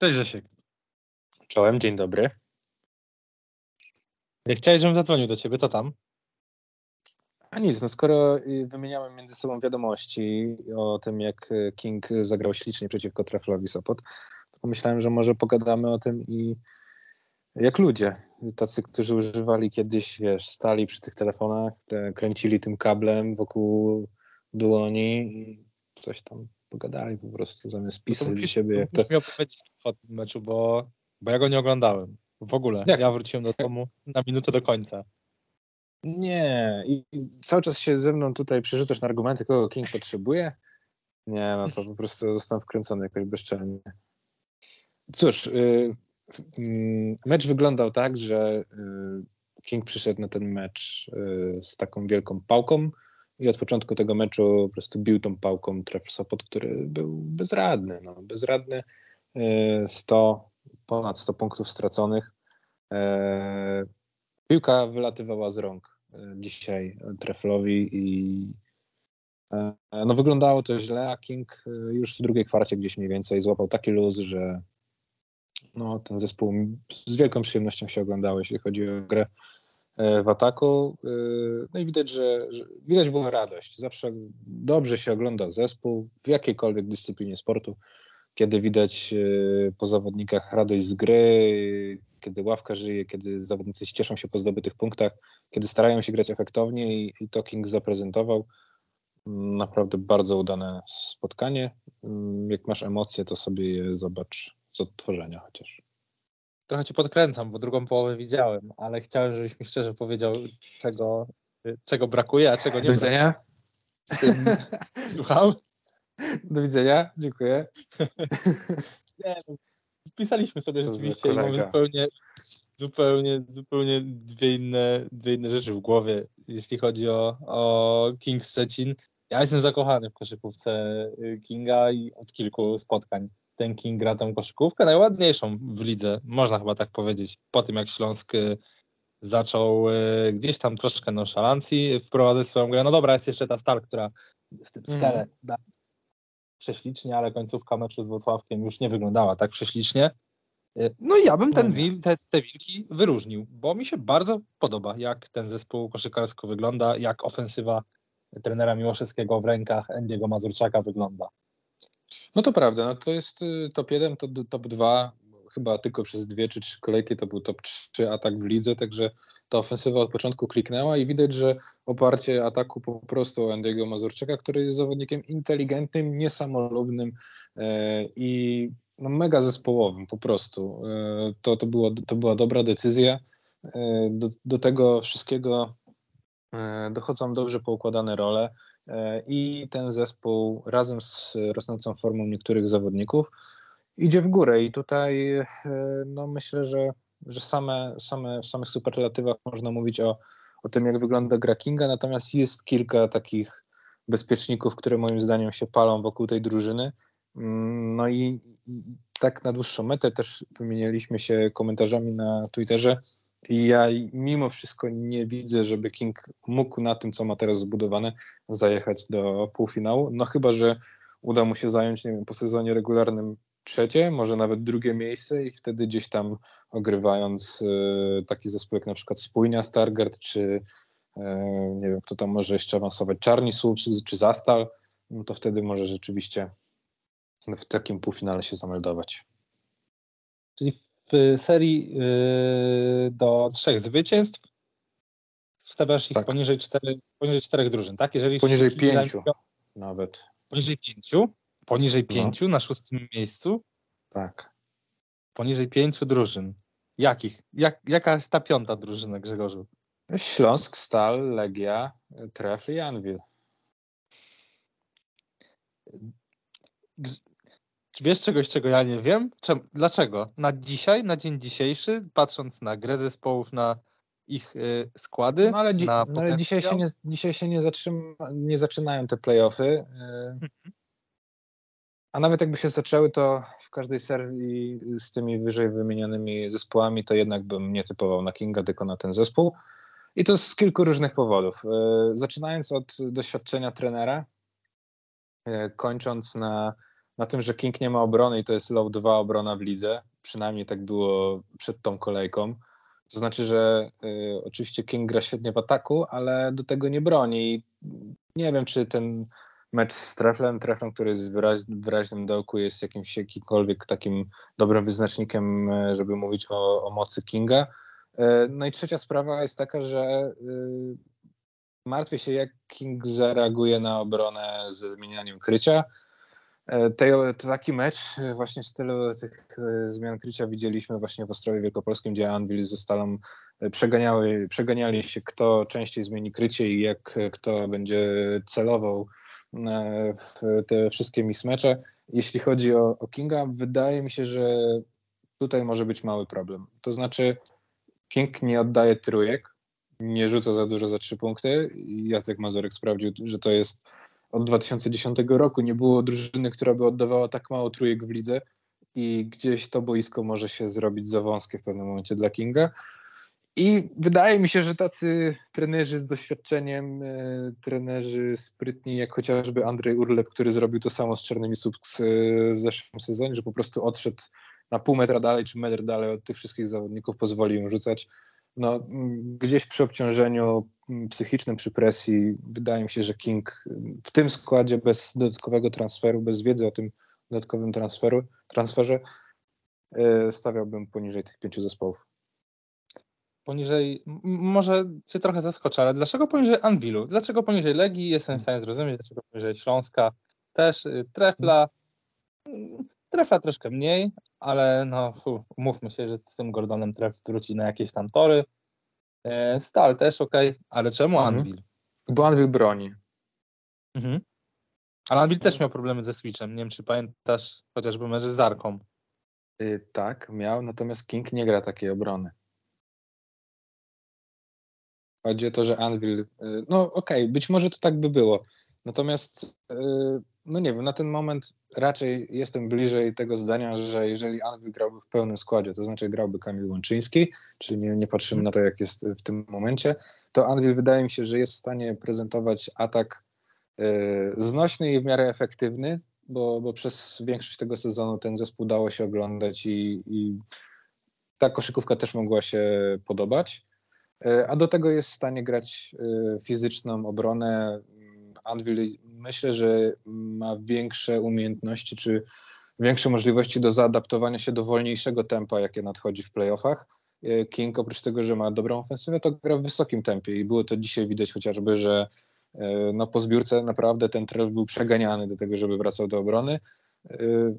Cześć Rzesiek. Czołem, dzień dobry. Chciałeś, żebym zadzwonił do ciebie, co tam? A nic, no skoro wymieniamy między sobą wiadomości o tym, jak King zagrał ślicznie przeciwko Treflowi Sopot, to pomyślałem, że może pogadamy o tym i jak ludzie, tacy, którzy używali kiedyś, wiesz, stali przy tych telefonach, te, kręcili tym kablem wokół dłoni i coś tam pogadali po prostu, zamiast pisać no musisz, siebie. Jak to... mi opowiedzieć o tym meczu, bo, bo ja go nie oglądałem. W ogóle. Jak? Ja wróciłem do domu na minutę do końca. Nie. I cały czas się ze mną tutaj przerzucasz na argumenty, kogo King potrzebuje? Nie, no to po prostu zostałem wkręcony jakoś bezczelnie. Cóż, yy, yy, mecz wyglądał tak, że yy, King przyszedł na ten mecz y, z taką wielką pałką i od początku tego meczu po prostu bił tą pałką Trevor Sopot, który był bezradny. No, bezradny. 100, y, ponad 100 punktów straconych. Y, piłka wylatywała z rąk dzisiaj Treflowi i no wyglądało to źle, a King już w drugiej kwarcie gdzieś mniej więcej złapał taki luz, że no, ten zespół z wielką przyjemnością się oglądało, jeśli chodzi o grę e, w ataku. E, no i widać, że, że, widać była radość. Zawsze dobrze się ogląda zespół w jakiejkolwiek dyscyplinie sportu, kiedy widać e, po zawodnikach radość z gry, kiedy ławka żyje, kiedy zawodnicy cieszą się po zdobytych punktach, kiedy starają się grać efektownie i, i to King zaprezentował. Mm, naprawdę bardzo udane spotkanie. Mm, jak masz emocje, to sobie je zobacz z odtworzenia chociaż. Trochę cię podkręcam, bo drugą połowę widziałem, ale chciałem, żebyś mi szczerze powiedział, czego, czego brakuje, a czego nie Do widzenia. Słucham? Do widzenia, dziękuję. nie, no, wpisaliśmy sobie Co rzeczywiście i mamy zupełnie, zupełnie, zupełnie dwie inne, dwie inne rzeczy w głowie, jeśli chodzi o, o King Szczecin. Ja jestem zakochany w koszykówce Kinga i od kilku spotkań ten King gra koszykówkę najładniejszą w lidze, można chyba tak powiedzieć, po tym jak Śląsk y, zaczął y, gdzieś tam troszkę nonszalancji wprowadzać swoją grę. No dobra, jest jeszcze ta Stal, która z tym skale mm. da prześlicznie, ale końcówka meczu z Włocławkiem już nie wyglądała tak prześlicznie. Y, no i ja bym ten, wil, te, te wilki wyróżnił, bo mi się bardzo podoba, jak ten zespół koszykarsko wygląda, jak ofensywa trenera Miłoszewskiego w rękach Endiego Mazurczaka wygląda. No to prawda, no to jest y, top 1, to top 2, chyba tylko przez dwie czy trzy kolejki to był top 3 atak w lidze, także ta ofensywa od początku kliknęła i widać, że oparcie ataku po prostu Andiego Mazurczyka, który jest zawodnikiem inteligentnym, niesamolubnym e, i no, mega zespołowym po prostu. E, to, to, było, to była dobra decyzja. E, do, do tego wszystkiego dochodzą dobrze poukładane role. E, i ten zespół razem z rosnącą formą niektórych zawodników idzie w górę i tutaj e, no myślę, że, że same, same, w samych superlatywach można mówić o, o tym, jak wygląda gra Kinga, natomiast jest kilka takich bezpieczników, które moim zdaniem się palą wokół tej drużyny. Mm, no i, i tak na dłuższą metę też wymienialiśmy się komentarzami na Twitterze. Ja mimo wszystko nie widzę, żeby King mógł na tym, co ma teraz zbudowane, zajechać do półfinału. No chyba, że uda mu się zająć, nie wiem, po sezonie regularnym trzecie, może nawet drugie miejsce i wtedy gdzieś tam ogrywając y, taki zespół jak na przykład Spójnia Stargard, czy y, nie wiem, kto tam może jeszcze awansować, Czarni Słupsk czy Zastal, no to wtedy może rzeczywiście w takim półfinale się zameldować. Czyli w serii yy, do trzech zwycięstw wstawiasz ich tak. poniżej, cztery, poniżej czterech drużyn, tak? Jeżeli poniżej pięciu nawet. Poniżej pięciu? Poniżej no. pięciu na szóstym miejscu? Tak. Poniżej pięciu drużyn. Jakich? Jak, jaka jest ta piąta drużyna, Grzegorzu? Śląsk, Stal, Legia, Tref i Anvil. Wiesz czegoś, czego ja nie wiem? Czemu, dlaczego? Na dzisiaj, na dzień dzisiejszy, patrząc na grę zespołów, na ich y, składy. No ale, dzi no ale dzisiaj się, nie, dzisiaj się nie, nie zaczynają te playoffy. Y, mhm. a nawet jakby się zaczęły, to w każdej serii z tymi wyżej wymienionymi zespołami, to jednak bym nie typował na Kinga, tylko na ten zespół. I to z kilku różnych powodów. Y, zaczynając od doświadczenia trenera, y, kończąc na na tym, że King nie ma obrony i to jest low 2 obrona w lidze. Przynajmniej tak było przed tą kolejką. To znaczy, że y, oczywiście King gra świetnie w ataku, ale do tego nie broni. Nie wiem, czy ten mecz z Treflem, Treflem, który jest wyraź, w wyraźnym dołku, jest jakimś jakimkolwiek takim dobrym wyznacznikiem, y, żeby mówić o, o mocy Kinga. Y, no i trzecia sprawa jest taka, że y, martwię się, jak King zareaguje na obronę ze zmienianiem krycia. E, te, taki mecz e, właśnie w stylu tych e, zmian krycia widzieliśmy właśnie w Ostrowie Wielkopolskim, gdzie Anvil ze Stalą przeganiały, przeganiali się, kto częściej zmieni krycie i jak kto będzie celował w te wszystkie mismecze. Jeśli chodzi o, o Kinga, wydaje mi się, że tutaj może być mały problem. To znaczy King nie oddaje trójek, nie rzuca za dużo za trzy punkty. Jacek Mazurek sprawdził, że to jest od 2010 roku. Nie było drużyny, która by oddawała tak mało trójek w lidze i gdzieś to boisko może się zrobić za wąskie w pewnym momencie dla Kinga. I wydaje mi się, że tacy trenerzy z doświadczeniem, e, trenerzy sprytni, jak chociażby Andrzej Urlep, który zrobił to samo z Czarnymi Subs e, w zeszłym sezonie, że po prostu odszedł na pół metra dalej czy metr dalej od tych wszystkich zawodników, pozwolił im rzucać no, gdzieś przy obciążeniu psychicznym, przy presji, wydaje mi się, że King w tym składzie bez dodatkowego transferu, bez wiedzy o tym dodatkowym transferu, transferze e, stawiałbym poniżej tych pięciu zespołów. Poniżej, może cię trochę zaskoczę, ale dlaczego poniżej Anwilu? Dlaczego poniżej Legii? Jestem w stanie zrozumieć, dlaczego poniżej Śląska. Też y, Trefla. Trefla troszkę mniej, ale no, umówmy się, że z tym Gordonem Tref wróci na jakieś tam tory. E, Stal też ok, ale czemu mhm. Anvil? Bo Anvil broni. Mhm. Ale Anvil też miał problemy ze Switchem. Nie wiem, czy pamiętasz chociażby mecz z Zarką. Yy, tak, miał, natomiast King nie gra takiej obrony. Chodzi o to, że Anvil. Yy, no okej, okay, być może to tak by było. Natomiast yy, no nie wiem, na ten moment raczej jestem bliżej tego zdania, że jeżeli Anvil grałby w pełnym składzie, to znaczy grałby Kamil Łączyński, czyli nie, nie patrzymy na to, jak jest w tym momencie, to Anvil wydaje mi się, że jest w stanie prezentować atak y, znośny i w miarę efektywny, bo, bo przez większość tego sezonu ten zespół dało się oglądać i, i ta koszykówka też mogła się podobać. Y, a do tego jest w stanie grać y, fizyczną obronę. Anvil myślę, że ma większe umiejętności czy większe możliwości do zaadaptowania się do wolniejszego tempa, jakie nadchodzi w playoffach. E, King oprócz tego, że ma dobrą ofensywę, to gra w wysokim tempie i było to dzisiaj widać chociażby, że e, no, po zbiórce naprawdę ten trail był przeganiany do tego, żeby wracał do obrony. E,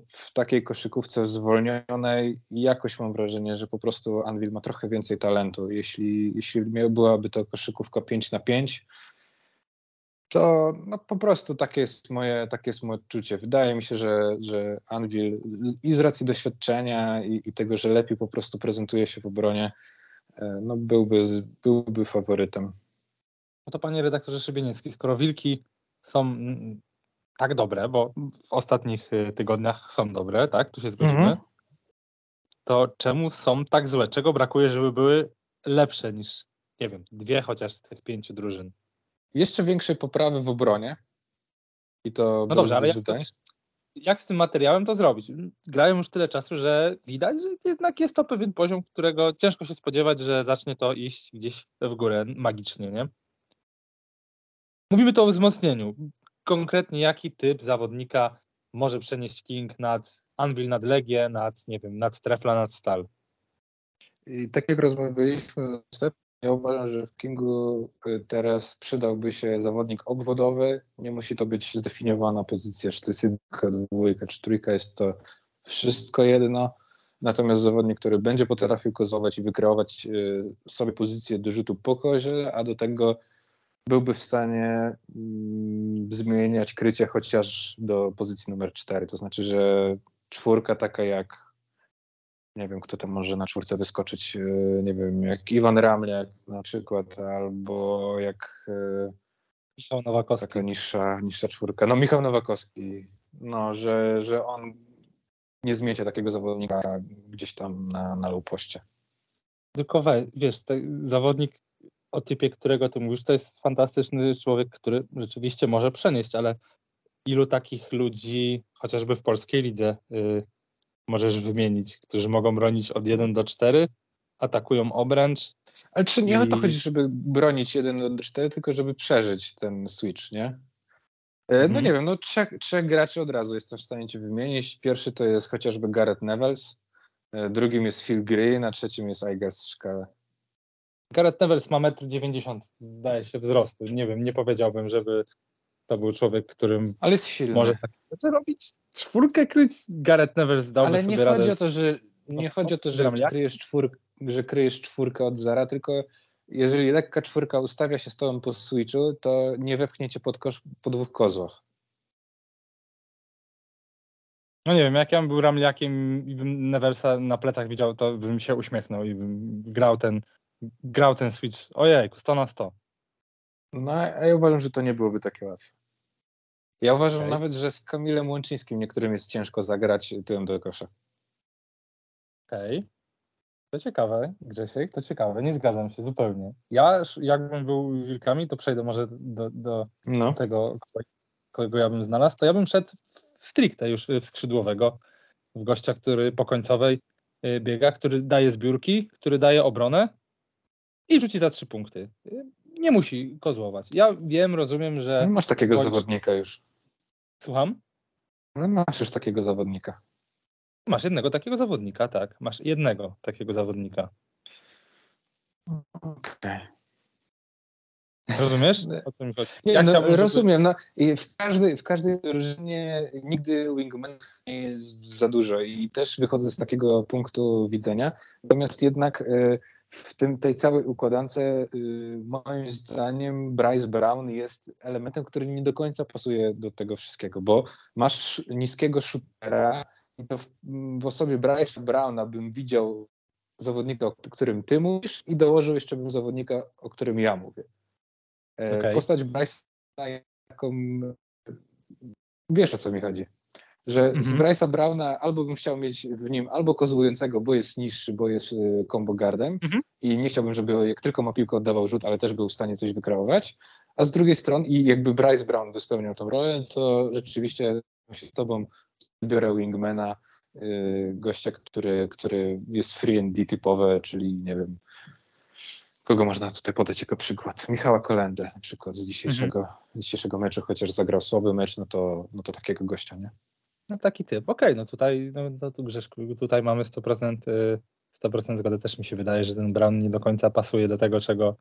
w takiej koszykówce zwolnionej jakoś mam wrażenie, że po prostu Anvil ma trochę więcej talentu. Jeśli, jeśli byłaby to koszykówka 5 na 5, to no, po prostu takie jest, moje, takie jest moje odczucie. Wydaje mi się, że, że Anvil i z racji doświadczenia i, i tego, że lepiej po prostu prezentuje się w obronie, e, no, byłby, byłby faworytem. No to panie redaktorze Szybieniecki, skoro Wilki są mm, tak dobre, bo w ostatnich y, tygodniach są dobre, tak? Tu się zgodzimy. Mhm. To czemu są tak złe? Czego brakuje, żeby były lepsze niż, nie wiem, dwie chociaż z tych pięciu drużyn? Jeszcze większej poprawy w obronie. I to no dobrze, ale jak, to, jak, z tym materiałem to zrobić? Grają już tyle czasu, że widać, że jednak jest to pewien poziom, którego ciężko się spodziewać, że zacznie to iść gdzieś w górę magicznie, nie? Mówimy tu o wzmocnieniu. Konkretnie jaki typ zawodnika może przenieść King nad Anvil, nad Legię, nad, nie wiem, nad Trefla, nad Stal? I tak jak rozmawialiśmy ja uważam, że w Kingu y, teraz przydałby się zawodnik obwodowy. Nie musi to być zdefiniowana pozycja, czy to jest jedynka, dwójka, czy trójka, jest to wszystko jedno. Natomiast zawodnik, który będzie potrafił kozować i wykreować y, sobie pozycję do rzutu po kozie, a do tego byłby w stanie mm, zmieniać krycie chociaż do pozycji numer 4. To znaczy, że czwórka taka jak nie wiem, kto tam może na czwórce wyskoczyć, e, nie wiem, jak Iwan Ramliak na przykład, albo jak e, Michał Nowakowski. Taka niższa, niższa czwórka. No Michał Nowakowski, no, że, że on nie zmiecie takiego zawodnika gdzieś tam na, na lupoście. Tylko we, wiesz, zawodnik o typie, którego ty mówisz, to jest fantastyczny człowiek, który rzeczywiście może przenieść, ale ilu takich ludzi, chociażby w polskiej lidze, y, możesz wymienić, którzy mogą bronić od 1 do 4, atakują obręcz. Ale czy nie i... o to chodzi, żeby bronić 1 do 4, tylko żeby przeżyć ten switch, nie? E, no mhm. nie wiem, no trzech, trzech graczy od razu jestem w stanie ci wymienić. Pierwszy to jest chociażby Gareth Nevels, e, drugim jest Phil Green, a trzecim jest Iger Szkale. Gareth Nevels ma 1,90 m, zdaje się, wzrostu. Nie wiem, nie powiedziałbym, żeby to był człowiek, którym Ale jest silny. może takie rzeczy robić. Czwórkę kryć, Gareth Nevels dałby Ale nie sobie chodzi o to, że nie chodzi o to, że kryjesz, czwór, że kryjesz czwórkę od zera, tylko jeżeli lekka czwórka ustawia się z tobą po switchu, to nie wepchniecie pod kosz po dwóch kozłach. No nie wiem, jak ja bym był ramliakiem i bym Neversa na plecach widział, to bym się uśmiechnął i bym grał ten, grał ten switch. Ojej, 100 na 100. No, a ja uważam, że to nie byłoby takie łatwe. Ja uważam okay. nawet, że z Kamilem Łączyńskim niektórym jest ciężko zagrać tyłem do kosza. Okej. Okay. To ciekawe, Grzesiek, to ciekawe, nie zgadzam się zupełnie. Ja, jakbym był wilkami, to przejdę może do, do no. tego, kogo ja bym znalazł, to ja bym szedł w stricte już w skrzydłowego, w gościa, który po końcowej y, biega, który daje zbiórki, który daje obronę i rzuci za trzy punkty. Y, nie musi kozłować. Ja wiem, rozumiem, że... Masz takiego zawodnika już. Słucham? No masz już takiego zawodnika. Masz jednego takiego zawodnika, tak. Masz jednego takiego zawodnika. Okej. Okay. Rozumiesz? O chodzi? Nie, ja no, rozumiem. No, i w, każdej, w każdej drużynie nigdy wingmanów nie jest za dużo i też wychodzę z takiego punktu widzenia. Natomiast jednak y, w tym, tej całej układance y, moim zdaniem Bryce Brown jest elementem, który nie do końca pasuje do tego wszystkiego, bo masz niskiego shootera, i to w, w osobie Bryce'a Browna bym widział zawodnika, o którym ty mówisz i dołożył jeszcze bym zawodnika, o którym ja mówię. E, okay. Postać Bryce'a jaką... Wiesz o co mi chodzi. Że mm -hmm. z mhm. Bryce'a Browna albo bym chciał mieć w nim albo kozłującego, bo jest niższy, bo jest e, combo guardem mm -hmm. i nie chciałbym, żeby jak tylko ma piłkę oddawał rzut, ale też był w stanie coś wykreować. A z drugiej strony i jakby Bryce Brown wyspełniał tą rolę, to rzeczywiście się z tobą biorę wingmana, y, gościa, który, który jest free and D typowe, czyli nie wiem, kogo można tutaj podać jako przykład? Michała Kolendę na przykład z dzisiejszego, mhm. dzisiejszego meczu, chociaż zagrał słaby mecz, no to, no to takiego gościa, nie? No taki typ. Okej, no tutaj, no, no tu Grzeszku, tutaj mamy 100%, 100% y, zgody. Też mi się wydaje, że ten Brown nie do końca pasuje do tego, czego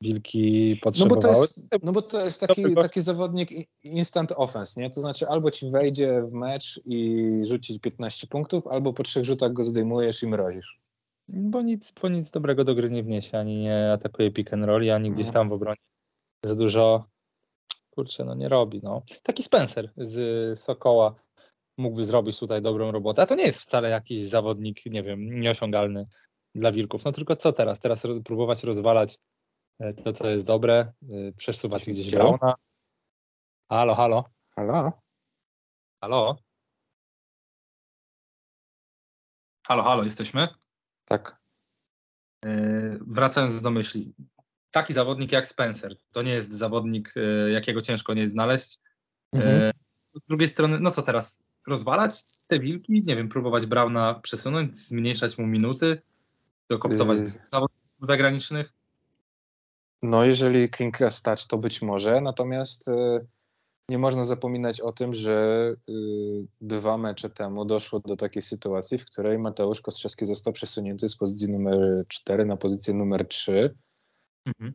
wilki potrzebowały. No bo to jest, no bo to jest taki, taki zawodnik instant offense, nie? To znaczy albo ci wejdzie w mecz i rzuci 15 punktów, albo po trzech rzutach go zdejmujesz i mrozisz. Bo nic, bo nic dobrego do gry nie wniesie, ani nie atakuje pick and roll, ani gdzieś no. tam w obronie za dużo kurczę, no nie robi. No. Taki Spencer z Sokoła mógłby zrobić tutaj dobrą robotę, a to nie jest wcale jakiś zawodnik, nie wiem, nieosiągalny dla Wilków. No tylko co teraz? Teraz próbować rozwalać E, to, co jest dobre, e, przesuwać gdzieś Brauna. Halo, halo. Halo. Halo. Halo, halo, jesteśmy? Tak. E, wracając do myśli. Taki zawodnik jak Spencer, to nie jest zawodnik, jakiego ciężko nie jest znaleźć. Mhm. Z drugiej strony, no co teraz? Rozwalać te wilki? Nie wiem, próbować Brauna przesunąć, zmniejszać mu minuty, dokoptować yy... zawodników zagranicznych? No, jeżeli Klinka stać, to być może, natomiast e, nie można zapominać o tym, że e, dwa mecze temu doszło do takiej sytuacji, w której Mateusz Kostrzewski został przesunięty z pozycji numer 4 na pozycję numer 3. Mhm.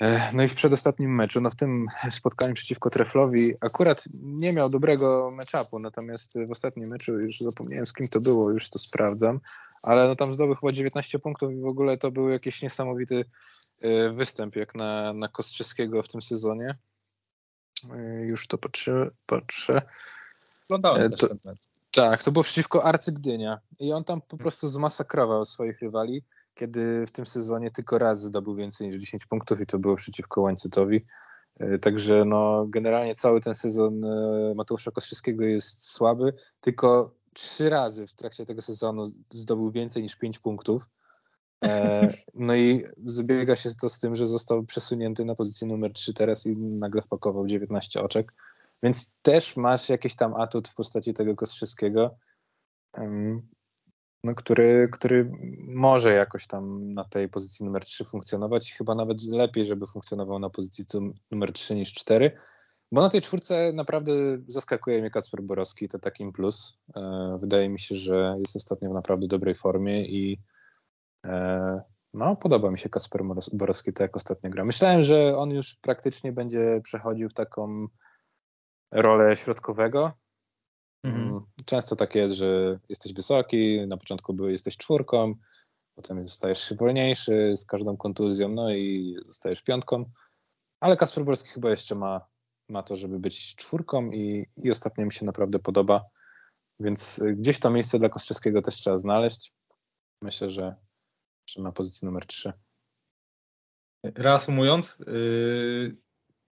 E, no i w przedostatnim meczu, no w tym spotkaniu przeciwko Treflowi akurat nie miał dobrego matchupu, natomiast w ostatnim meczu już zapomniałem z kim to było, już to sprawdzam, ale no tam zdobył chyba 19 punktów i w ogóle to był jakiś niesamowity E, występ jak na, na Kostrzyskiego w tym sezonie. E, już to patrzę. patrzę. Oglądałem to, Tak, to było przeciwko Arcy Gdynia i on tam po prostu zmasakrował swoich rywali, kiedy w tym sezonie tylko raz zdobył więcej niż 10 punktów i to było przeciwko Łańcytowi. Także no, generalnie cały ten sezon Mateusza Kostrzyskiego jest słaby, tylko trzy razy w trakcie tego sezonu zdobył więcej niż 5 punktów. E, no i zbiega się to z tym, że został przesunięty na pozycję numer 3 teraz i nagle wpakował 19 oczek. Więc też masz jakiś tam atut w postaci tego Kostrzyskiego, no, który, który może jakoś tam na tej pozycji numer 3 funkcjonować i chyba nawet lepiej, żeby funkcjonował na pozycji numer 3 niż 4, bo na tej czwórce naprawdę zaskakuje mnie Kacper Borowski, to takim plus. E, wydaje mi się, że jest ostatnio w naprawdę dobrej formie i e, no, podoba mi się Kasper Borowski, tak jak ostatnio gra. Myślałem, że on już praktycznie będzie przechodził w taką rolę środkowego. Mhm. Mm, często tak jest, że jesteś wysoki, na początku jesteś czwórką, potem zostajesz się wolniejszy z każdą kontuzją, no i zostajesz piątką. Ale Kasper Borowski chyba jeszcze ma, ma to, żeby być czwórką i, i ostatnio mi się naprawdę podoba. Więc gdzieś to miejsce dla Kostrzeskiego też trzeba znaleźć. Myślę, że czy na pozycji numer 3. Reasumując, yy,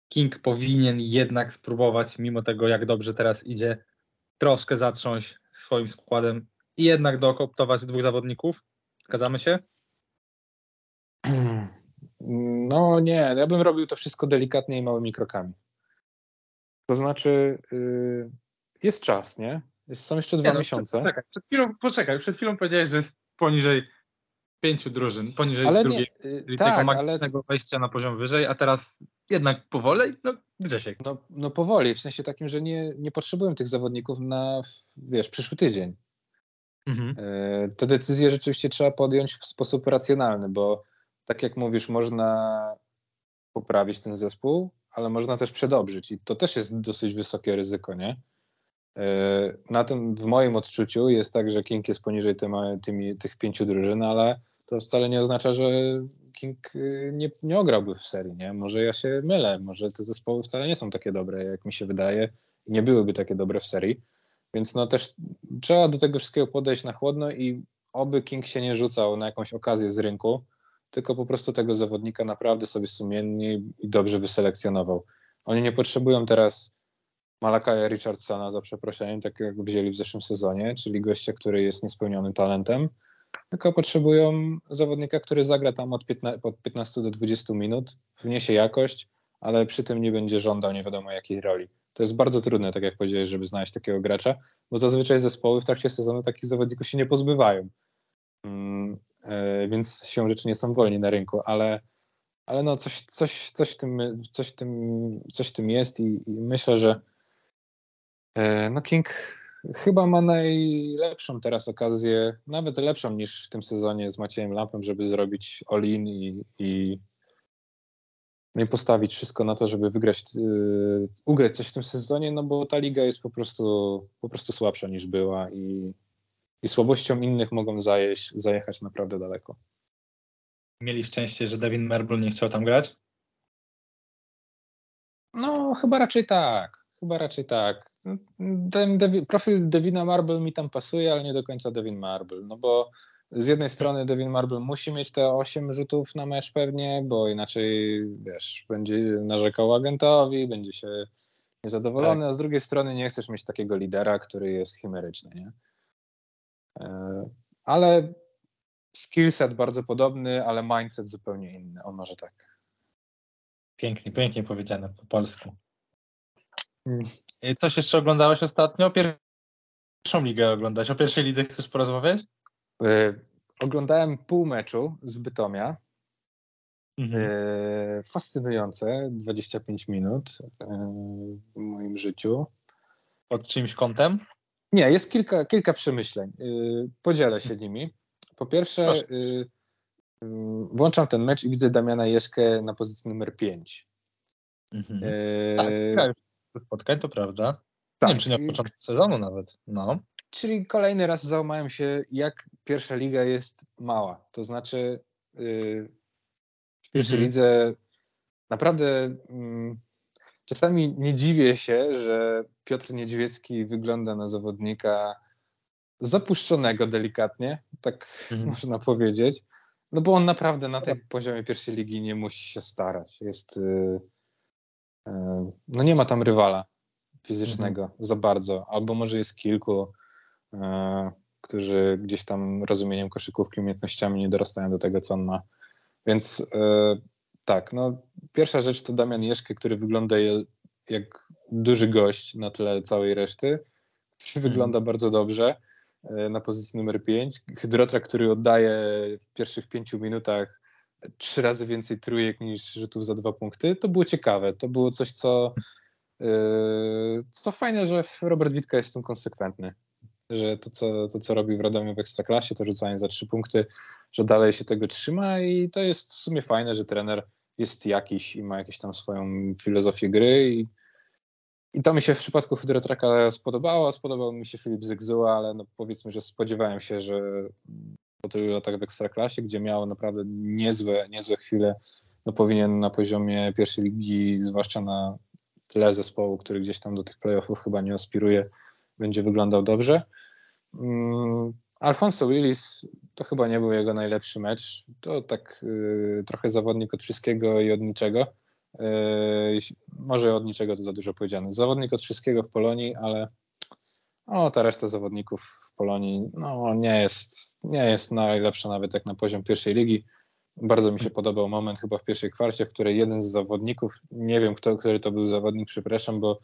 King powinien jednak spróbować, mimo tego jak dobrze teraz idzie, troszkę zatrząść swoim składem i jednak dookoptować dwóch zawodników. Zgadzamy się? No nie, ja bym robił to wszystko delikatnie i małymi krokami. To znaczy, yy, jest czas, nie? Są jeszcze dwa nie, no, miesiące. Poczekaj, przed chwilą, poczekaj, przed chwilą powiedziałeś, że jest poniżej pięciu drużyn, poniżej ale drugiej, nie, czyli tak, tego magicznego ale... wejścia na poziom wyżej, a teraz jednak powolej, no Grzesiek. No, no powoli, w sensie takim, że nie, nie potrzebują tych zawodników na, wiesz, przyszły tydzień. Mhm. E, te decyzje rzeczywiście trzeba podjąć w sposób racjonalny, bo tak jak mówisz, można poprawić ten zespół, ale można też przedobrzyć i to też jest dosyć wysokie ryzyko, nie? E, na tym, w moim odczuciu jest tak, że King jest poniżej tymi, tymi, tych pięciu drużyn, ale to wcale nie oznacza, że King y, nie, nie ograłby w serii, nie? Może ja się mylę, może te zespoły wcale nie są takie dobre, jak mi się wydaje, nie byłyby takie dobre w serii, więc no też trzeba do tego wszystkiego podejść na chłodno i oby King się nie rzucał na jakąś okazję z rynku, tylko po prostu tego zawodnika naprawdę sobie sumiennie i dobrze wyselekcjonował. Oni nie potrzebują teraz Malakaja Richardsona za przeproszeniem, tak jak wzięli w zeszłym sezonie, czyli gościa, który jest niespełnionym talentem, tylko potrzebują zawodnika, który zagra tam od 15, od 15 do 20 minut, wniesie jakość, ale przy tym nie będzie żądał nie wiadomo jakiej roli. To jest bardzo trudne, tak jak powiedziałeś, żeby znaleźć takiego gracza, bo zazwyczaj zespoły w trakcie sezonu takich zawodników się nie pozbywają. Mm, e, więc siłą rzeczy nie są wolni na rynku, ale, ale no coś, coś, coś, w tym, coś, tym, coś tym jest i, i myślę, że e, no King chyba ma najlepszą teraz okazję, nawet lepszą niż w tym sezonie z Maciejem Lampem, żeby zrobić all-in i, i, no i postawić wszystko na to, żeby wygrać, yy, ugrać coś w tym sezonie, no bo ta liga jest po prostu, po prostu słabsza niż była i, i słabością innych mogą zajeść, zajechać naprawdę daleko. Mieli szczęście, że Devin Marble nie chciał tam grać? No, chyba raczej tak. Chyba raczej tak. Ten Devi, profil Devina Marble mi tam pasuje, ale nie do końca Devin Marble, no bo z jednej strony Devin Marble musi mieć te 8 rzutów na mecz pewnie, bo inaczej, wiesz, będzie narzekał agentowi, będzie się niezadowolony, tak. a z drugiej strony nie chcesz mieć takiego lidera, który jest chimeryczny, nie? E, ale skillset bardzo podobny, ale mindset zupełnie inny, o może tak. Pięknie, pięknie powiedziane po polsku. Coś jeszcze oglądałeś ostatnio? Pierwszą ligę oglądać. O pierwszej lidze chcesz porozmawiać? Yy, oglądałem pół meczu z Bytomia. Mhm. Yy, fascynujące, 25 minut yy, w moim życiu. Pod czymś kątem? Nie, jest kilka, kilka przemyśleń. Podzielę się nimi. Po pierwsze, włączam ten mecz i widzę Damiana Jeszkę na pozycji numer 5. Mhm. tak, spotkań, to prawda. Tak. Nie wiem, czy od początku sezonu nawet. No. Czyli kolejny raz załamałem się, jak pierwsza liga jest mała. To znaczy, yy, w pierwszej mhm. lidze naprawdę yy, czasami nie dziwię się, że Piotr Niedźwiecki wygląda na zawodnika zapuszczonego delikatnie, tak mhm. można powiedzieć. No bo on naprawdę na tej poziomie pierwszej ligi nie musi się starać. Jest. Yy, no nie ma tam rywala fizycznego mhm. za bardzo, albo może jest kilku, e, którzy gdzieś tam rozumieniem koszykówki, umiejętnościami nie dorastają do tego, co on ma. Więc e, tak, no pierwsza rzecz to Damian Jeszkę, który wygląda jak duży gość na tle całej reszty. Hmm. Wygląda bardzo dobrze e, na pozycji numer 5. Hydrotra, który oddaje w pierwszych pięciu minutach trzy razy więcej trójek niż rzutów za dwa punkty, to było ciekawe. To było coś, co, e, co fajne, że Robert Witka jest w tym konsekwentny. Że to co, to, co robi w Radomiu w Ekstraklasie, to rzucanie za trzy punkty, że dalej się tego trzyma i to jest w sumie fajne, że trener jest jakiś i ma jakąś tam swoją filozofię gry i, i to mi się w przypadku Hydrotraka spodobało, spodobał mi się Filip Zygzuła, ale no powiedzmy, że spodziewałem się, że po tylu latach w Ekstraklasie, gdzie miał naprawdę niezłe, niezłe chwile, no powinien na poziomie pierwszej ligi, zwłaszcza na tle zespołu, który gdzieś tam do tych playoffów chyba nie aspiruje, będzie wyglądał dobrze. Mm, Alfonso Willis to chyba nie był jego najlepszy mecz. To tak y, trochę zawodnik od wszystkiego i od niczego. Y, może od niczego to za dużo powiedziane. Zawodnik od wszystkiego w Polonii, ale o, ta reszta zawodników w Polonii no, nie, jest, nie jest najlepsza nawet jak na poziom pierwszej ligi. Bardzo mi się podobał moment chyba w pierwszej kwarcie, w której jeden z zawodników, nie wiem kto, który to był zawodnik, przepraszam, bo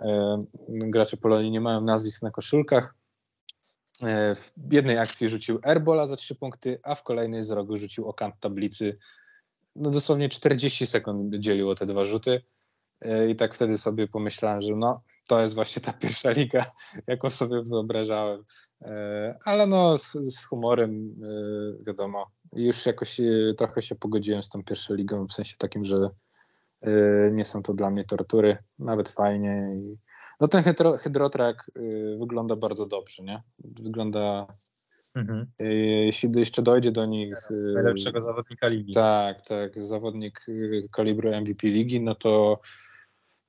e, gracze Polonii nie mają nazwisk na koszulkach, E, w jednej akcji rzucił Airbola za trzy punkty, a w kolejnej z rogu rzucił o kant tablicy. No dosłownie 40 sekund dzieliło te dwa rzuty. E, I tak wtedy sobie pomyślałem, że no, to jest właśnie ta pierwsza liga, jaką sobie wyobrażałem. E, ale no, z, z humorem, wiadomo, już jakoś trochę się pogodziłem z tą pierwszą ligą, w sensie takim, że nie są to dla mnie tortury, nawet fajnie. No ten hydro, hydrotrak wygląda bardzo dobrze, nie? Wygląda, mhm. jeśli jeszcze dojdzie do nich... Najlepszego zawodnika ligi. Tak, tak, zawodnik kalibru MVP ligi, no to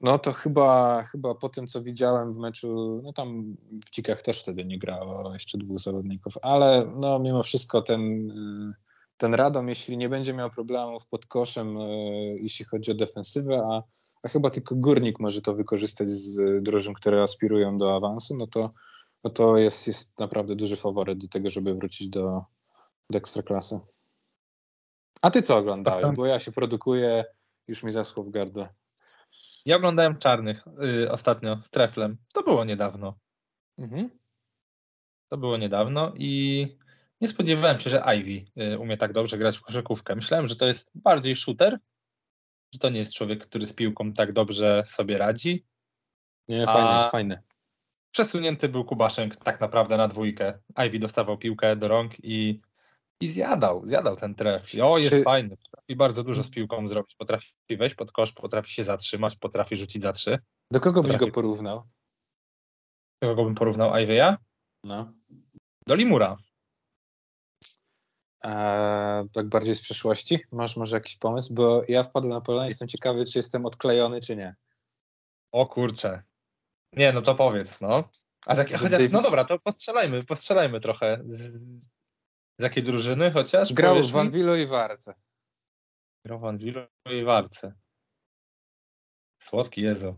no to chyba, chyba po tym, co widziałem w meczu, no tam w Dzikach też wtedy nie grało jeszcze dwóch zawodników, ale no mimo wszystko ten, y, ten Radom, jeśli nie będzie miał problemów pod koszem, y, jeśli chodzi o defensywę, a a chyba tylko górnik może to wykorzystać z drużyn, które aspirują do awansu, no to, no to jest, jest naprawdę duży faworyt do tego, żeby wrócić do, do ekstraklasy. A ty co oglądałeś? Bo ja się produkuję, już mi zaschło w gardle. Ja oglądałem Czarnych yy, ostatnio z Treflem. To było niedawno. Mhm. To było niedawno i nie spodziewałem się, że Ivy y, umie tak dobrze grać w koszykówkę. Myślałem, że to jest bardziej shooter, że to nie jest człowiek, który z piłką tak dobrze sobie radzi. Nie, fajny jest, fajny. Przesunięty był Kubaszenk tak naprawdę na dwójkę. Ivy dostawał piłkę do rąk i, i zjadał, zjadał ten tref. I o, jest Czy... fajny. Potrafi bardzo dużo z piłką zrobić. Potrafi wejść pod kosz, potrafi się zatrzymać, potrafi rzucić za trzy. Do kogo potrafi... byś go porównał? Do kogo bym porównał Ivy'a? No. Do Limura. A tak bardziej z przeszłości? Masz może jakiś pomysł? Bo ja wpadłem na Polonię, jestem ciekawy, czy jestem odklejony, czy nie. O kurczę. Nie, no to powiedz, no. A z chociaż, no dobra, to postrzelajmy, postrzelajmy trochę. Z, z jakiej drużyny chociaż? Grał w Wanwilu i Warce. Grał w Wanwilu i Warce. Słodki Jezu.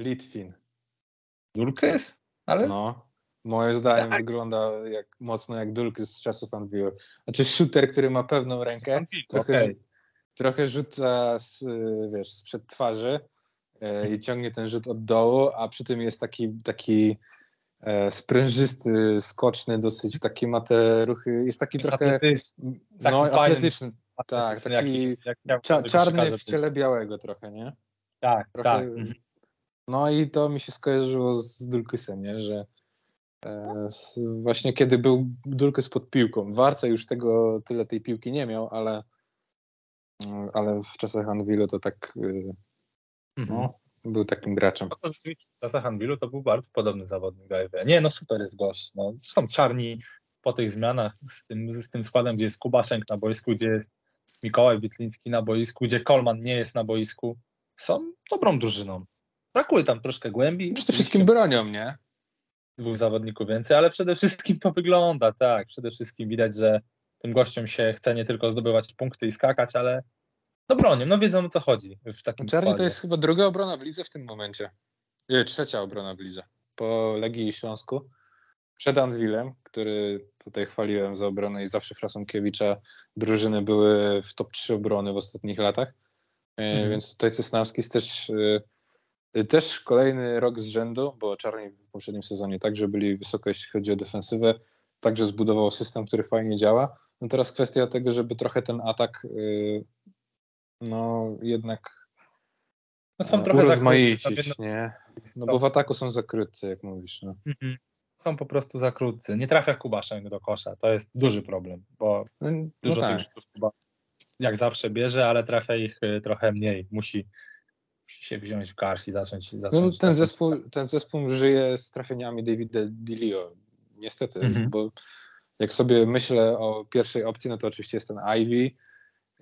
Litwin. Julkes? Ale? No. Moim zdaniem tak. wygląda jak, mocno jak Dulkis z czasów Anvil. Znaczy shooter, który ma pewną rękę, trochę, okay. trochę rzuca z, wiesz, sprzed twarzy e, i ciągnie ten rzut od dołu, a przy tym jest taki, taki sprężysty, skoczny, dosyć taki ma te ruchy, jest taki jest trochę atletyczny, no, atletyczny, tak, taki jak, jak cza, czarny w ciele białego trochę, nie? Tak, trochę, tak. Mhm. No i to mi się skojarzyło z Dulkisem, nie? że E, właśnie kiedy był Dulkes pod piłką. Warca już tego, tyle tej piłki nie miał, ale, mm, ale w czasach Anwilu to tak mhm. no, był takim graczem. No w czasach Anwilu to był bardzo podobny zawodnik do Ewe. Nie, no super jest gość. No, są czarni po tych zmianach z tym, z tym składem, gdzie jest Kubaszenk na boisku, gdzie Mikołaj Witliński na boisku, gdzie Kolman nie jest na boisku. Są dobrą drużyną. Brakuje tam troszkę głębi. Przede wszystkim bronią, nie? dwóch zawodników więcej, ale przede wszystkim to wygląda, tak. Przede wszystkim widać, że tym gościom się chce nie tylko zdobywać punkty i skakać, ale no bronią, no wiedzą o co chodzi w takim Czarny to jest chyba druga obrona w lidze w tym momencie. Nie, trzecia obrona w lidze. Po Legii i Śląsku. Przed Anwilem, który tutaj chwaliłem za obronę i zawsze Frasonkiewicza drużyny były w top 3 obrony w ostatnich latach. E, mhm. Więc tutaj Cesnawski jest też e, Też kolejny rok z rzędu, bo Czarni w poprzednim sezonie także byli wysoko, jeśli chodzi o defensywę, także zbudował system, który fajnie działa. No teraz kwestia tego, żeby trochę ten atak yy, no jednak no są trochę urozmaicić, nie? No bo w ataku są zakrytcy, jak mówisz. No. Mhm. Są po prostu zakrótcy. Nie trafia Kubaszek do kosza. To jest duży problem, bo no, dużo no tak. tych Kuba jak zawsze bierze, ale trafia ich y, trochę mniej. Musi się wziąć w garść i zacząć. zacząć no, ten, zespół, ten zespół żyje z trafieniami Davida Dilio. Niestety, mhm. bo jak sobie myślę o pierwszej opcji, no to oczywiście jest ten Ivy.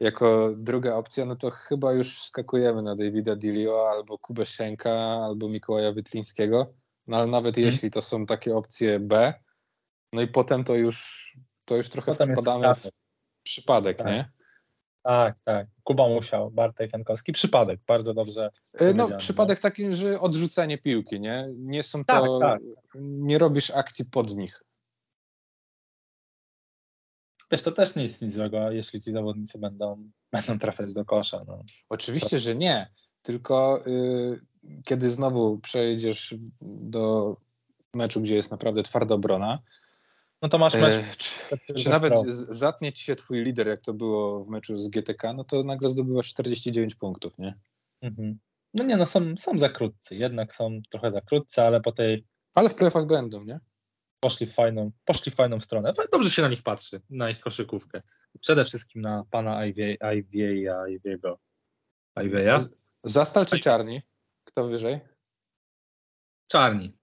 Jako druga opcja, no to chyba już wskakujemy na Davida Dilio albo Kubę Szenka, albo Mikołaja Wytlińskiego. No ale nawet mhm. jeśli to są takie opcje B, no i potem to już, to już trochę potem wpadamy w przypadek, tak. nie? Tak, tak. Kuba musiał, Bartek Jankowski. Przypadek, bardzo dobrze. E, no, przypadek no. taki, że odrzucenie piłki, nie? Nie są to, tak, tak. nie robisz akcji pod nich. Wiesz, to też nie jest nic złego, jeśli ci zawodnicy będą, będą trafiać do kosza. No. Oczywiście, że nie. Tylko y, kiedy znowu przejdziesz do meczu, gdzie jest naprawdę twarda obrona, no to masz mecz. E, czy, czy nawet zatnie ci się twój lider, jak to było w meczu z GTK, no to nagle zdobywasz 49 punktów, nie? Mhm. No nie, no są, są zakrótcy, jednak są trochę zakrótcy, ale po tej... Ale w playoffach będą, nie? Poszli w fajną, poszli w fajną stronę. Dobrze się na nich patrzy, na ich koszykówkę. Przede wszystkim na pana Iwieja, Iwiego. Iwieja? Zastal czy Czarni? Kto wyżej? Czarni.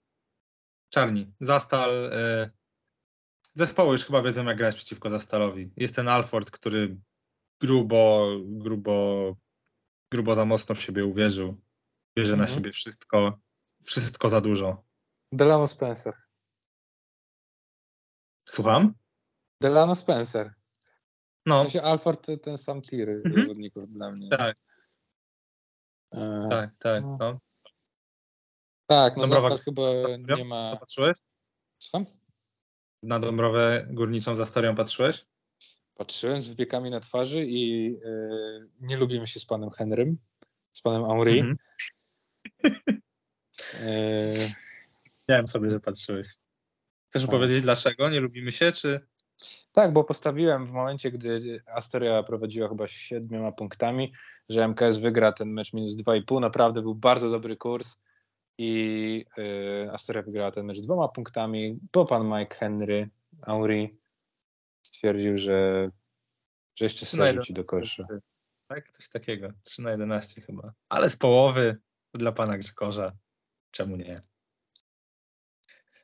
Czarni. Zastal... Y zespoły już chyba wiedzą, jak grać przeciwko Zastalowi. Jest ten Alford, który grubo, grubo, grubo za mocno w siebie uwierzył. Bierze mhm. na siebie wszystko, wszystko za dużo. Delano Spencer. Słucham? Delano Spencer. No. W sensie Alford to ten sam tier mhm. zawodników dla mnie. Tak. E, tak, tak. No. no. Tak, no Zastal chyba nie ma... Patrzyłeś? Słucham? na Dąbrowę Górniczą za historią patrzyłeś? Patrzyłem z wypiekami na twarzy i yy, nie lubimy się z panem Henrym, z panem Henry. Mm -hmm. yy... Wiedziałem sobie, że patrzyłeś. Chcesz tak. powiedzieć dlaczego? Nie lubimy się, czy... Tak, bo postawiłem w momencie, gdy Astoria prowadziła chyba siedmioma punktami, że MKS wygra ten mecz minus 2,5. Naprawdę był bardzo dobry kurs i y, Astoria wygrała ten mecz dwoma punktami, bo pan Mike Henry, Auri stwierdził, że, że jeszcze sobie rzuci do kosza. Tak, coś takiego. 3 na 11 chyba. Ale z połowy dla pana Grzegorza. Czemu nie?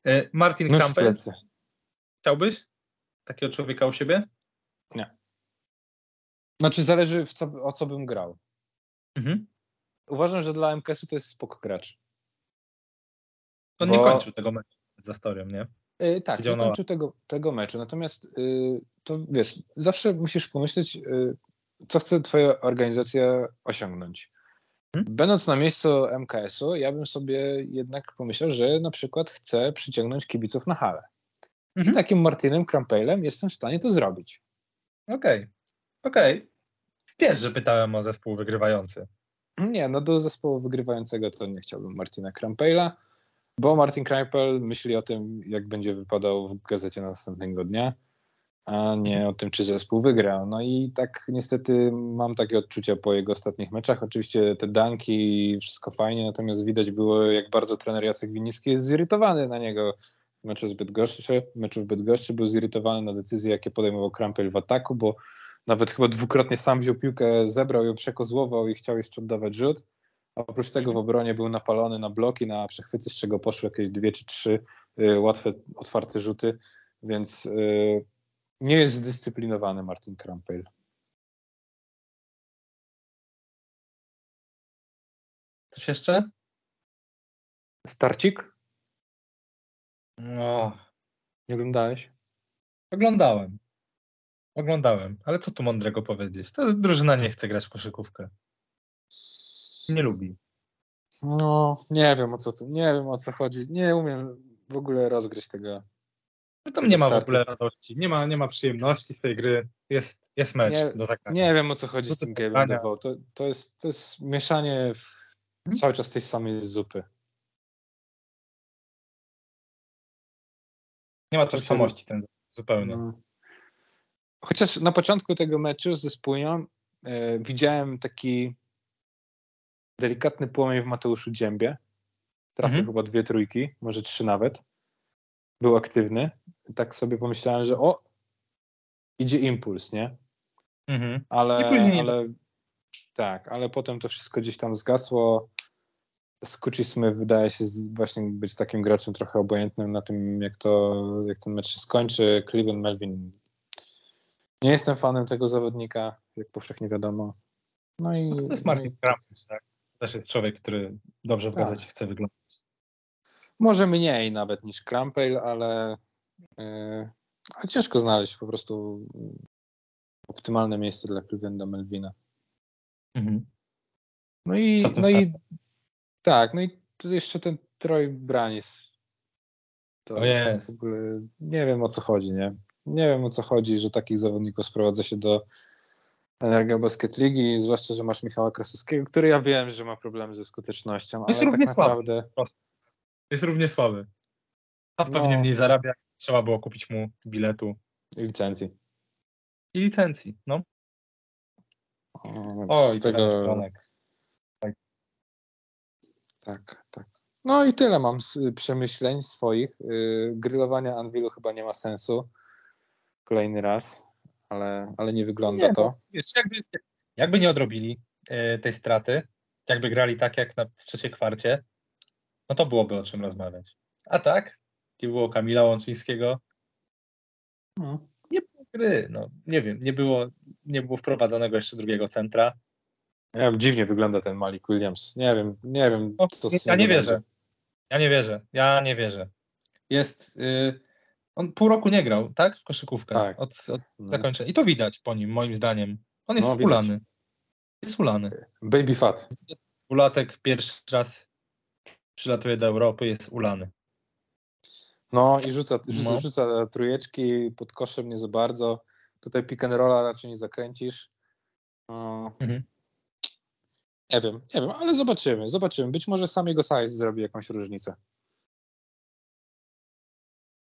Y, Martin no Campbell. Chciałbyś takiego człowieka u siebie? Nie. Znaczy zależy co, o co bym grał. Mhm. Uważam, że dla MKS-u to jest spoko gracz. On bo... nie kończył tego meczu za Storią, nie? Yy, tak, Siedział nie kończył tego, tego meczu. Natomiast yy, to wiesz, zawsze musisz pomyśleć, yy, co chce twoja organizacja osiągnąć. Hmm? Będąc na miejscu MKS-u, ja bym sobie jednak pomyślał, że na przykład chcę przyciągnąć kibiców na halę. Mhm. I takim Martinem Krampelem jestem w stanie to zrobić. Okej, okay. okej. Okay. Wiesz, że pytałem o zespół wygrywający. Nie, no do zespołu wygrywającego to nie chciałbym Martina Krampela bo Martin Kreipel myśli o tym, jak będzie wypadał w gazecie następnego dnia, a nie o tym, czy zespół wygra. No i tak niestety mam takie odczucia po jego ostatnich meczach. Oczywiście te danki, wszystko fajnie, natomiast widać było, jak bardzo trener Jacek Winicki jest zirytowany na niego w meczu z Bydgoszczy. Meczu w Bydgoszczy był zirytowany na decyzje, jakie podejmował Krampel w ataku, bo nawet chyba dwukrotnie sam wziął piłkę, zebrał ją, przekozłował i chciał jeszcze oddawać rzut. A oprócz tego w obronie był napalony na bloki, na przechwyty, z czego poszły jakieś dwie czy trzy y, łatwe, otwarte rzuty, więc y, nie jest zdyscyplinowany Martin Krampel. Coś jeszcze? Starcik? No. Nie oglądałeś? Oglądałem. Oglądałem, ale co tu mądrego powiedzieć? To drużyna nie chce grać w koszykówkę nie lubi. No, nie wiem o co nie wiem o co chodzi. Nie umiem w ogóle rozgryźć tego. No tam nie ma w ogóle radości, nie ma, nie ma przyjemności z tej gry. Jest, jest mecz nie, do Nie wiem o co chodzi z tym Game to, to, jest, to jest mieszanie w Hmm? Cały czas tej samej zupy. Nie ma tożsamości ten zupełnie. No. Chociaż na początku tego meczu ze Spójnią e, widziałem taki delikatny płomień w Mateuszu Dziębie. Trafił mhm. chyba dwie trójki, może trzy nawet. Był aktywny. Tak sobie pomyślałem, że o, idzie impuls, nie? Mhm. Ale, I później ale tak, ale potem to wszystko gdzieś tam zgasło. Skucci Smith wydaje się właśnie być takim graczem trochę obojętnym na tym, jak, to, jak ten mecz się skończy. Cleveland Melvin. Nie jestem fanem tego zawodnika, jak powszechnie wiadomo. No i. No to jest Martin no tak? Też jest człowiek, który dobrze w tak. gazecie chce wyglądać. Może mniej nawet niż Crampale, ale, ale ciężko znaleźć po prostu optymalne miejsce dla Clevelanda Melvina. Mhm. No i, no i tak, no i tu jeszcze ten Troy Branis. To jest. w ogóle nie wiem o co chodzi, nie? Nie wiem o co chodzi, że takich zawodników sprowadza się do Energia Basket Ligi, zwłaszcza, że masz Michała Krasowskiego, który ja wiem, że ma problemy ze skutecznością, jest ale równie tak naprawdę... Słaby. Jest równie słaby. A pewnie no. mniej zarabia, trzeba było kupić mu biletu. I licencji. I licencji, no. O, i tego... Tak. tak, tak. No i tyle mam z przemyśleń swoich. Yy, grillowania Anwilu chyba nie ma sensu. Kolejny raz, ale, ale nie wygląda nie, to. Wiesz, jakby, jakby nie odrobili yy, tej straty, jakby grali tak jak na trzeciej kwarcie, no to byłoby o czym rozmawiać. A tak, nie było Kamila Łączyńskiego. Hmm gry. No, nie wiem, nie było, nie było wprowadzonego jeszcze drugiego centra. Ja dziwnie wygląda ten Malik Williams. Nie wiem, nie wiem, no, co Ja nie wierzę. Ja nie wierzę. Ja nie wierzę. Jest. Yy, on pół roku nie grał, tak? W koszykówkę. Tak. Od, od no. zakończenia. I to widać po nim, moim zdaniem. On jest no, ulany. Jest ulany. Baby fat. Jest ulatek pierwszy raz przylatuje do Europy, jest ulany. No i rzuca, rzuca, no. rzuca trójeczki pod koszem nie za bardzo. Tutaj pick and rolla raczej nie zakręcisz. No. Mhm. Nie wiem, nie wiem, ale zobaczymy, zobaczymy. Być może sam jego size zrobi jakąś różnicę.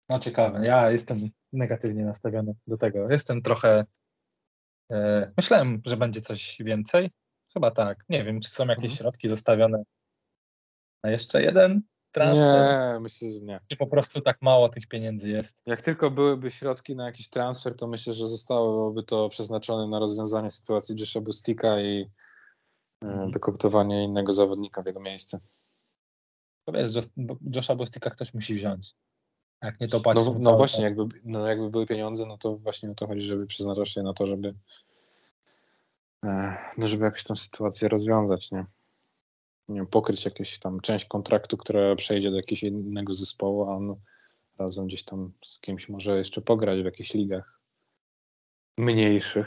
No ciekawe. Ja jestem negatywnie nastawiony do tego. Jestem trochę. E, myślałem, że będzie coś więcej. Chyba tak. Nie wiem, czy są jakieś mhm. środki zostawione na jeszcze jeden transfer? Nie, myślę, że nie. Czy po prostu tak mało tych pieniędzy jest? Jak tylko byłyby środki na jakiś transfer, to myślę, że zostałoby to przeznaczone na rozwiązanie sytuacji Josha Bustika i mm. dokoptowanie innego zawodnika w jego miejsce. To wiesz, Josha Bustika ktoś musi wziąć. Jak nie to płacić. No, no właśnie, jakby, no jakby były pieniądze, no to właśnie o to chodzi, żeby przeznaczać je na to, żeby e, no żeby jakąś tą sytuację rozwiązać, nie? Nie wiem, pokryć jakąś tam część kontraktu, która przejdzie do jakiegoś innego zespołu, a on razem gdzieś tam z kimś może jeszcze pograć w jakichś ligach mniejszych.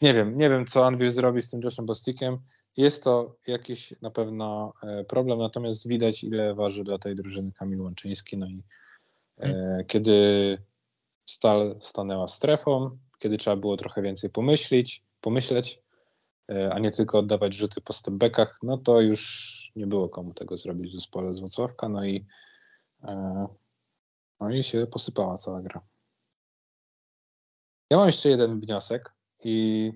Nie wiem, nie wiem, co Anvil zrobi z tym Joshem Bostikiem. Jest to jakiś na pewno e, problem, natomiast widać, ile waży dla tej drużyny Kamil Łączyński. No i e, hmm. kiedy Stal stanęła strefą, kiedy trzeba było trochę więcej pomyśleć, pomyśleć, a nie tylko oddawać rzuty po stepbackach, no to już nie było komu tego zrobić w zespole z Wrocławka, no i, e, no i się posypała cała gra. Ja mam jeszcze jeden wniosek i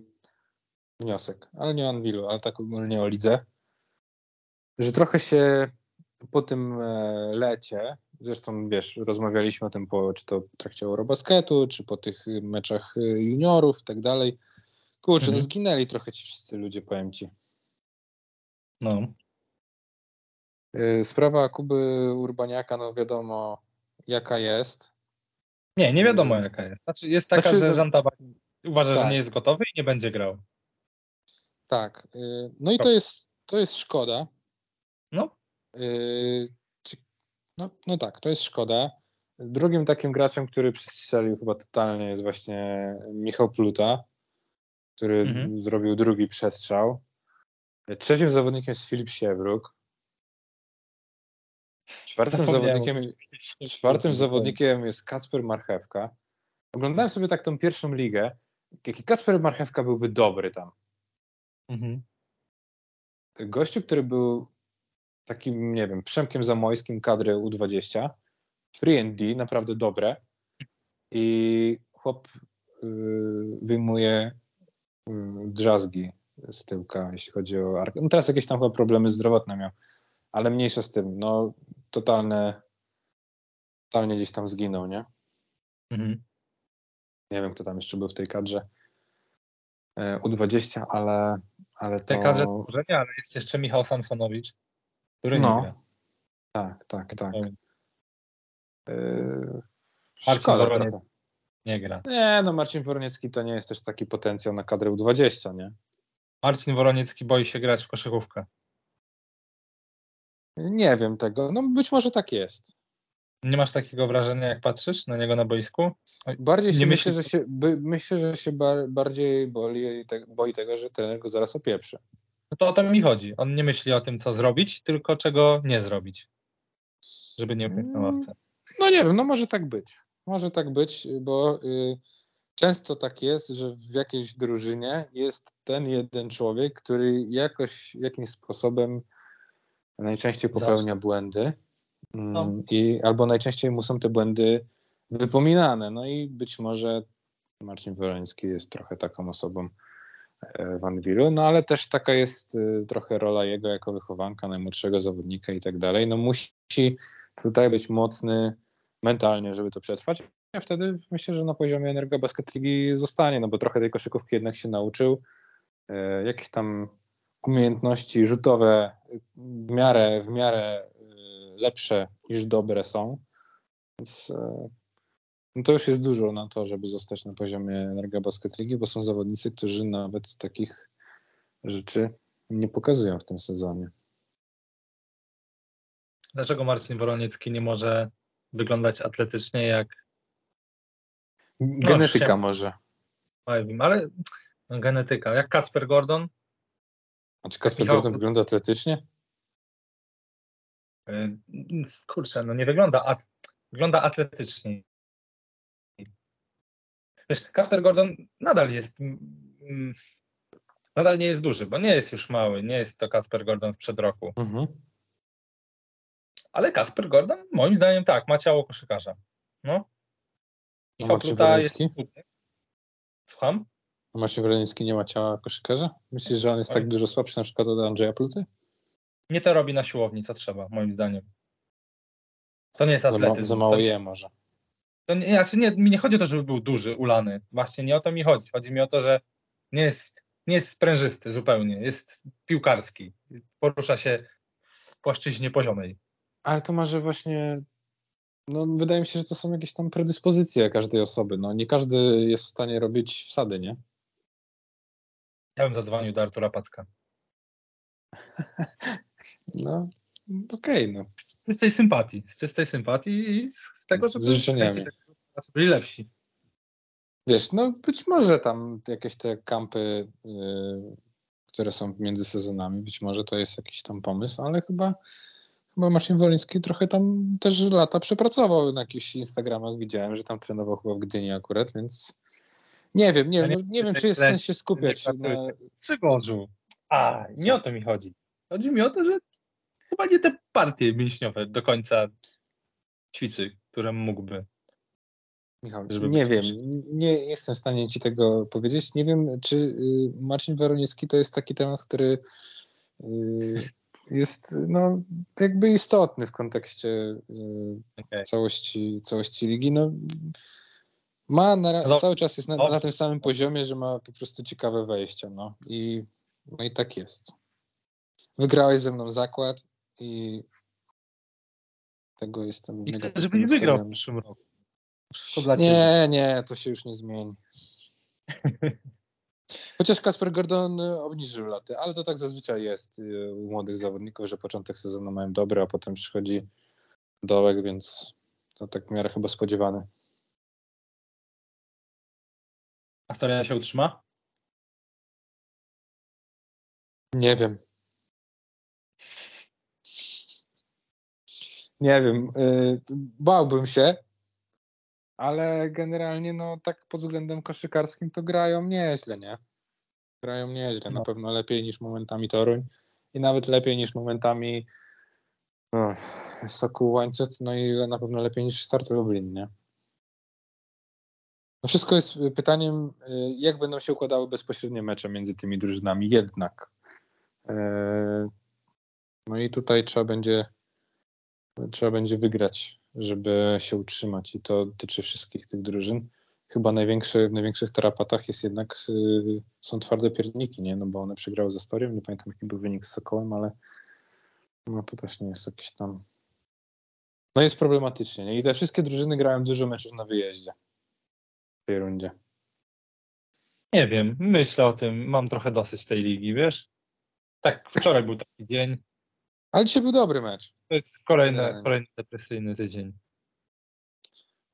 wniosek, ale nie o Anwilu, ale tak ogólnie o lidze, że trochę się po tym e, lecie, zresztą wiesz, rozmawialiśmy o tym po, czy to w trakcie Eurobasketu, czy po tych meczach juniorów i tak dalej, Kurczę, no mhm. no zginęli trochę ci wszyscy ludzie, powiem ci. No. Y, sprawa Kuby Urbaniaka, no wiadomo jaka jest. Nie, nie wiadomo y, jaka jest. Znaczy jest taka, znaczy, że no- Żantaba uważa, tak. że nie jest gotowy i nie będzie grał. Tak. Y, no i to jest, to jest szkoda. No. No, no tak, to jest szkoda. Drugim takim graczem, który przestrzelił chyba totalnie jest właśnie Michał Pluta który mhm. zrobił drugi przestrzał. Trzecim zawodnikiem jest Filip Siewruk. Czwartym zawodnikiem, czwartym zawodnikiem jest Kacper Marchewka. Oglądałem sobie tak tą pierwszą ligę. Jaki Kacper Marchewka byłby dobry tam. Mhm. gościu, który był takim, nie wiem, Przemkiem Zamojskim kadry U20, free and D, naprawdę dobre i chłop y, wyjmuje drzazgi z tyłka, jeśli chodzi o arkę. No teraz jakieś tam chyba problemy zdrowotne miał, ale mniejsza z tym, no totalne, totalnie gdzieś tam zginął, nie? Mhm. Nie wiem, kto tam jeszcze był w tej kadrze e, U20, ale, ale to... W tej kadrze nie, ale jest jeszcze Michał Samsonowicz, który no. nie gra. Tak, tak, tak. Yy, Szkoda Nie gra. Nie, no Marcin Woroniecki to nie jest też taki potencjał na kadrę U20, nie? Marcin Woroniecki boi się grać w koszykówkę. Nie wiem tego. No być może tak jest. Nie masz takiego wrażenia, jak patrzysz na niego na boisku? Bardziej nie myślę, myśli... że się, by, myślę, że się bar, bardziej boli te, boi tego, że trener go zaraz opieprzy. No to o to mi chodzi. On nie myśli o tym, co zrobić, tylko czego nie zrobić, żeby nie na ławce. No nie wiem, no może tak być. Może tak być, bo y, często tak jest, że w jakiejś drużynie jest ten jeden człowiek, który jakoś, jakimś sposobem najczęściej popełnia Zawsze. błędy mm, no. i albo najczęściej mu są te błędy wypominane. No i być może Marcin Woroński jest trochę taką osobą e, w Anwilu, no ale też taka jest y, trochę rola jego jako wychowanka najmłodszego zawodnika i tak dalej. No musi tutaj być mocny mentalnie, żeby to przetrwać. Wtedy myślę, że na poziomie Energo Basket Ligi zostanie, no bo trochę tej koszykówki jednak się nauczył. E, jakieś tam umiejętności rzutowe w miarę, w miarę e, lepsze niż dobre są. Więc e, no to już jest dużo na to, żeby zostać na poziomie Energo Basket Ligi, bo są zawodnicy, którzy nawet takich rzeczy nie pokazują w tym sezonie. Dlaczego Marcin Woroniecki nie może wyglądać atletycznie jak. No, genetyka może. Ale no, genetyka. Jak Kacper Gordon? A czy Kacper. Gordon wygląda atletycznie? Y, kurczę, no nie wygląda. At... Wygląda atletycznie. Wiesz, Kasper Gordon nadal jest. Nadal nie jest duży, bo nie jest już mały. Nie jest to Kasper Gordon sprzed roku. Mhm. Ale Kasper Gordon, moim zdaniem tak, ma ciało koszykarza. No. Pluta jest... Słucham? A Marcin Wronicki nie ma ciała koszykarza? Myślisz, że on jest tak dużo słabszy na przykład od Andrzeja Pluty? Nie to robi na siłowni, co trzeba, moim zdaniem. To nie jest atletyzm. Za, za mało je może. To nie, znaczy nie, mi nie chodzi o to, żeby był duży, ulany. Właśnie nie o to mi chodzi. Chodzi mi o to, że nie jest, nie jest sprężysty zupełnie. Jest piłkarski. Porusza się w płaszczyźnie poziomej. Ale to może właśnie, no wydaje mi się, że to są jakieś tam predyspozycje każdej osoby. No nie każdy jest w stanie robić wsady, nie? Ja bym zadzwonił do Artura Packa. no, okej, okay, no. Z czystej sympatii, z czystej sympatii i z tego, żeby z życzeniami. byli lepsi. Wiesz, no być może tam jakieś te kampy, yy, które są między sezonami, być może to jest jakiś tam pomysł, ale chyba bo Marcin Woliński trochę tam też lata przepracował na jakichś Instagramach. Widziałem, że tam trenował chyba w Gdyni akurat, więc nie wiem, nie, nie, nie wiem, czy jest sens się skupiać na... Przygorzu. A, nie o to mi chodzi. Chodzi mi o to, że chyba nie te partie mięśniowe do końca ćwiczy, które mógłby. Michał, nie wiem, nie jestem w stanie ci tego powiedzieć. Nie wiem, czy y, Marcin Weroniecki to jest taki temat, który y, jest no, jakby istotny w kontekście y, okay. całości, całości ligi. No, ma na, no, cały czas jest na, na, tym samym poziomie, że ma po prostu ciekawe wejścia. No. I, no i tak jest. Wygrałeś ze mną zakład i tego jestem. I chcę, żebyś wygrał w przyszłym roku. Nie, nie, to się już nie zmieni. Chociaż Kasper Gordon y, obniżył laty, ale to tak zazwyczaj jest y, u młodych zawodników, że początek sezonu mają dobry, a potem przychodzi dołek, więc to tak w miarę chyba spodziewany. Astoria się utrzyma? Nie wiem. Nie wiem. Y, bałbym się, ale generalnie no tak pod względem koszykarskim to grają nieźle, nie? Grają nieźle, no. na pewno lepiej niż momentami Toruń i nawet lepiej niż momentami no, Sokół Łańcut, no i na pewno lepiej niż Start Lublin, nie? No wszystko jest pytaniem, y, jak będą się układały bezpośrednie mecze między tymi drużynami jednak. E, no i tutaj trzeba będzie trzeba będzie wygrać, żeby się utrzymać i to dotyczy wszystkich tych drużyn. Chyba największy, w największych tarapatach jest jednak y, są twarde pierniki, nie? No bo one przegrały ze Storią, nie pamiętam jaki był wynik z Sokołem, ale no to też nie jest jakiś tam no jest problematycznie, nie? I te wszystkie drużyny grają dużo meczów na wyjeździe w tej rundzie. Nie wiem, myślę o tym, mam trochę dosyć tej ligi, wiesz? Tak, wczoraj był taki dzień. Ale dzisiaj był dobry mecz. To jest kolejny, kolejny depresyjny tydzień.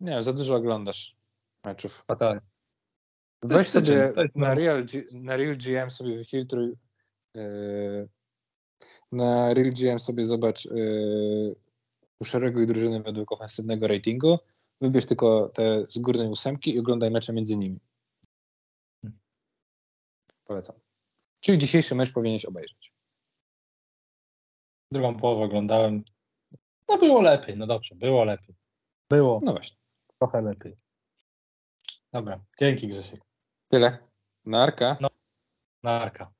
Nie wiem, za dużo oglądasz meczów. Fatalnie. Weź sobie na Real, na Real GM sobie wyfiltruj yy, na Real GM sobie zobacz yy, uszereguj drużyny według ofensywnego ratingu, wybierz tylko te z górnej ósemki i oglądaj mecze między nimi. Hmm. Polecam. Czyli dzisiejszy mecz powinieneś obejrzeć. Drugą połowę oglądałem. No było lepiej, no dobrze, było lepiej. Było. No właśnie. Trochę lepiej. Dobra, dzięki Grzesiek. Tyle. Narka. No, narka.